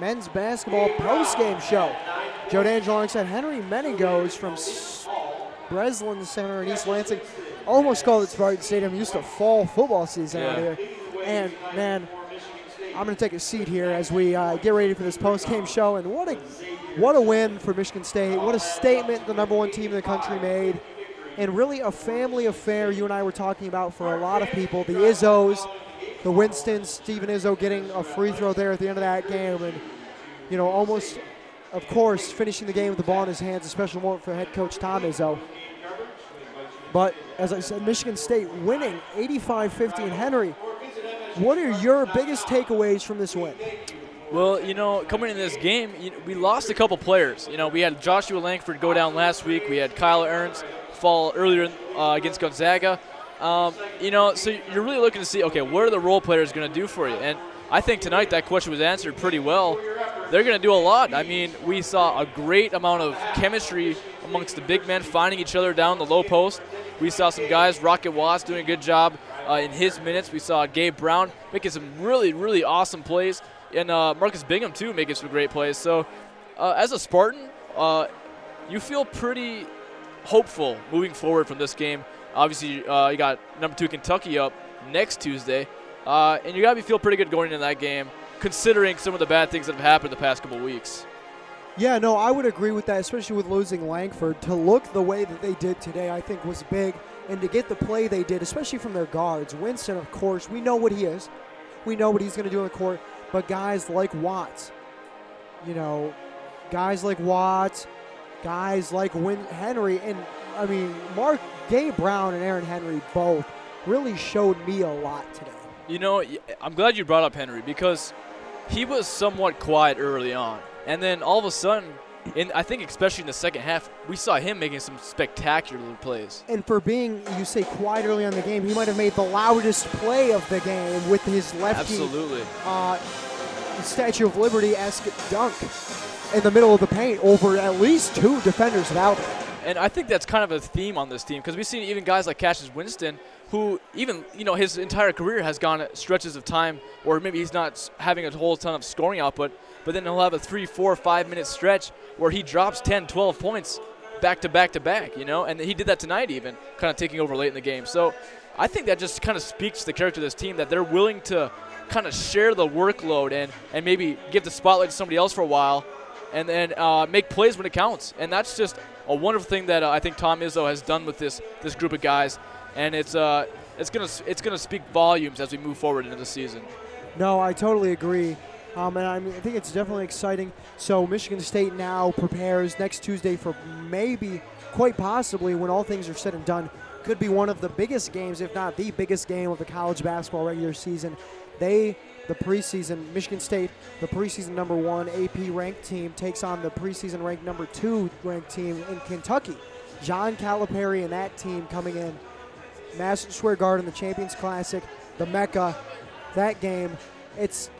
men's basketball post-game show. Joe D'Angelo alongside Henry Meningos from Breslin Center in East Lansing. Almost called it Spartan Stadium. Used to fall football season out here. And man, I'm going to take a seat here as we uh, get ready for this post-game show. And what a what a win for Michigan State! What a statement the number one team in the country made, and really a family affair. You and I were talking about for a lot of people. The Izzos, the Winston, Steven Izzo getting a free throw there at the end of that game, and you know almost, of course, finishing the game with the ball in his hands. A special moment for head coach Tom Izzo. But as I said, Michigan State winning 85-50 in Henry. What are your biggest takeaways from this win? Well, you know, coming into this game, we lost a couple players. You know, we had Joshua Langford go down last week. We had Kyle Ahrens fall earlier uh, against Gonzaga. Um, you know, so you're really looking to see, okay, what are the role players going to do for you? And I think tonight that question was answered pretty well. They're going to do a lot. I mean, we saw a great amount of chemistry amongst the big men finding each other down the low post. We saw some guys, Rocket Watts, doing a good job uh, in his minutes. We saw Gabe Brown making some really, really awesome plays, and uh, Marcus Bingham too making some great plays. So, uh, as a Spartan, uh, you feel pretty hopeful moving forward from this game. Obviously, uh, you got number two Kentucky up next Tuesday, uh, and you got to feel pretty good going into that game, considering some of the bad things that have happened the past couple weeks. Yeah, no, I would agree with that, especially with losing Langford. To look the way that they did today, I think was big. And to get the play they did, especially from their guards. Winston, of course, we know what he is. We know what he's going to do on the court. But guys like Watts, you know, guys like Watts, guys like Win- Henry, and I mean, Mark, Gabe Brown and Aaron Henry both really showed me a lot today. You know, I'm glad you brought up Henry because he was somewhat quiet early on, and then all of a sudden, and I think especially in the second half, we saw him making some spectacular plays. And for being, you say, quiet early on the game, he might have made the loudest play of the game with his lefty Absolutely. uh, Statue of Liberty esque dunk in the middle of the paint over at least two defenders without it. And I think that's kind of a theme on this team because we've seen even guys like Cassius Winston, who even you know his entire career has gone stretches of time, or maybe he's not having a whole ton of scoring output, but then he'll have a three, four, five minute stretch where he drops 10, 12 points back to back to back, you know, and he did that tonight even, kind of taking over late in the game. So I think that just kind of speaks to the character of this team that they're willing to kind of share the workload and and maybe give the spotlight to somebody else for a while and then uh, make plays when it counts. And that's just a wonderful thing that uh, I think Tom Izzo has done with this this group of guys, and it's uh, it's gonna it's gonna speak volumes as we move forward into the season. No, I totally agree. Um, and I, mean, I think it's definitely exciting. So Michigan State now prepares next Tuesday for maybe, quite possibly, when all things are said and done, could be one of the biggest games, if not the biggest game of the college basketball regular season. They, the preseason, Michigan State, the preseason number one AP ranked team, takes on the preseason ranked number two ranked team in Kentucky. John Calipari and that team coming in. Madison Square Garden, the Champions Classic, the Mecca, that game. It's,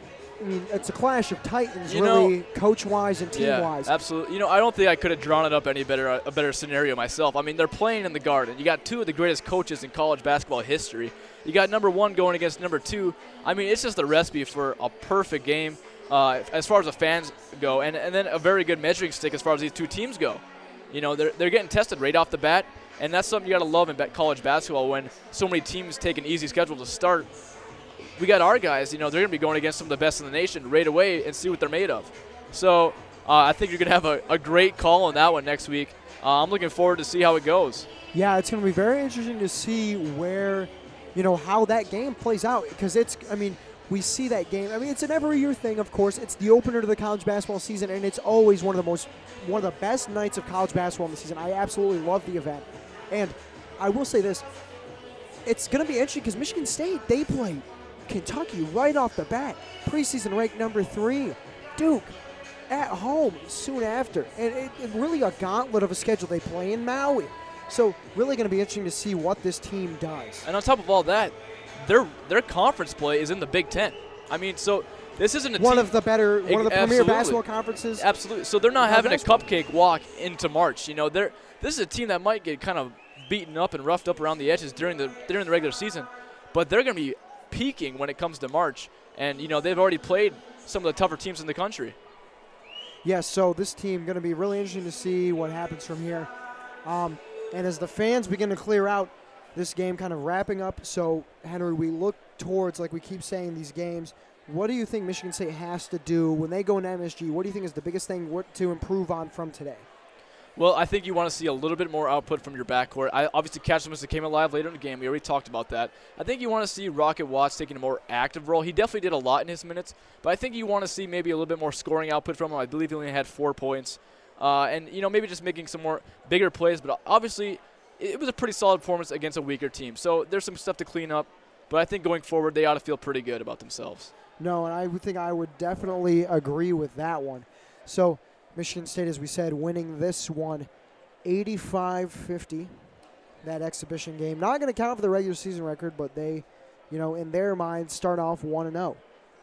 I mean, it's a clash of titans, You know- really, coach-wise and team-wise. Yeah, absolutely. You know, I don't think I could have drawn it up any better a better scenario myself. I mean, they're playing in the Garden. You got two of the greatest coaches in college basketball history. You got number one going against number two. I mean, it's just a recipe for a perfect game uh, as far as the fans go, and and then a very good measuring stick as far as these two teams go. You know, they're they're getting tested right off the bat, and that's something you got to love in college basketball when so many teams take an easy schedule to start we got our guys, you know, they're going to be going against some of the best in the nation right away and see what they're made of. So uh, I think you're going to have a, a great call on that one next week. Uh, I'm looking forward to see how it goes. Yeah, it's going to be very interesting to see where, you know, how that game plays out because it's, I mean, we see that game. I mean, it's an every year thing, of course. It's the opener to the college basketball season, and it's always one of the most, one of the best nights of college basketball in the season. I absolutely love the event, and I will say this: it's going to be interesting because Michigan State they play Kentucky right off the bat, preseason ranked number three, Duke at home soon after, and it, it really a gauntlet of a schedule. They play in Maui, so really going to be interesting to see what this team does. And on top of all that, their their conference play is in the Big Ten. I mean, so this isn't a One team, of the better, one of the premier Absolutely. basketball conferences. Absolutely. So they're not having a cupcake walk into March. You know, they're this is a team that might get kind of beaten up and roughed up around the edges during the during the regular season, but they're going to be peaking when it comes to March. And you know, they've already played some of the tougher teams in the country. Yes, so this team going to be really interesting to see what happens from here. Um, and as the fans begin to clear out, this game kind of wrapping up. So Henry, we look towards like we keep saying these games. What do you think Michigan State has to do when they go into MSG? What do you think is the biggest thing to improve on from today? Well, I think you want to see a little bit more output from your backcourt. I obviously Catchman came alive later in the game. We already talked about that. I think you want to see Rocket Watts taking a more active role. He definitely did a lot in his minutes, but I think you want to see maybe a little bit more scoring output from him. I believe he only had four points, uh, and you know maybe just making some more bigger plays. But obviously, it was a pretty solid performance against a weaker team. So there's some stuff to clean up, but I think going forward they ought to feel pretty good about themselves. No, and I think I would definitely agree with that one. So Michigan State, as we said, winning this one 85 50, that exhibition game. Not going to count for the regular season record, but they, you know, in their minds, start off 1 0.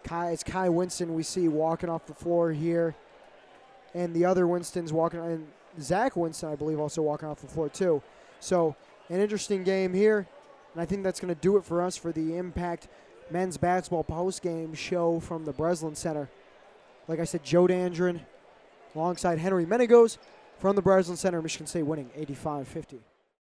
Kai, it's Kai Winston we see walking off the floor here. And the other Winston's walking, and Zach Winston, I believe, also walking off the floor, too. So, an interesting game here. And I think that's going to do it for us for the Impact men's basketball post game show from the Breslin Center. Like I said, Joe Dandrin alongside Henry Menegos from the Breslin Center, Michigan State winning 85 50.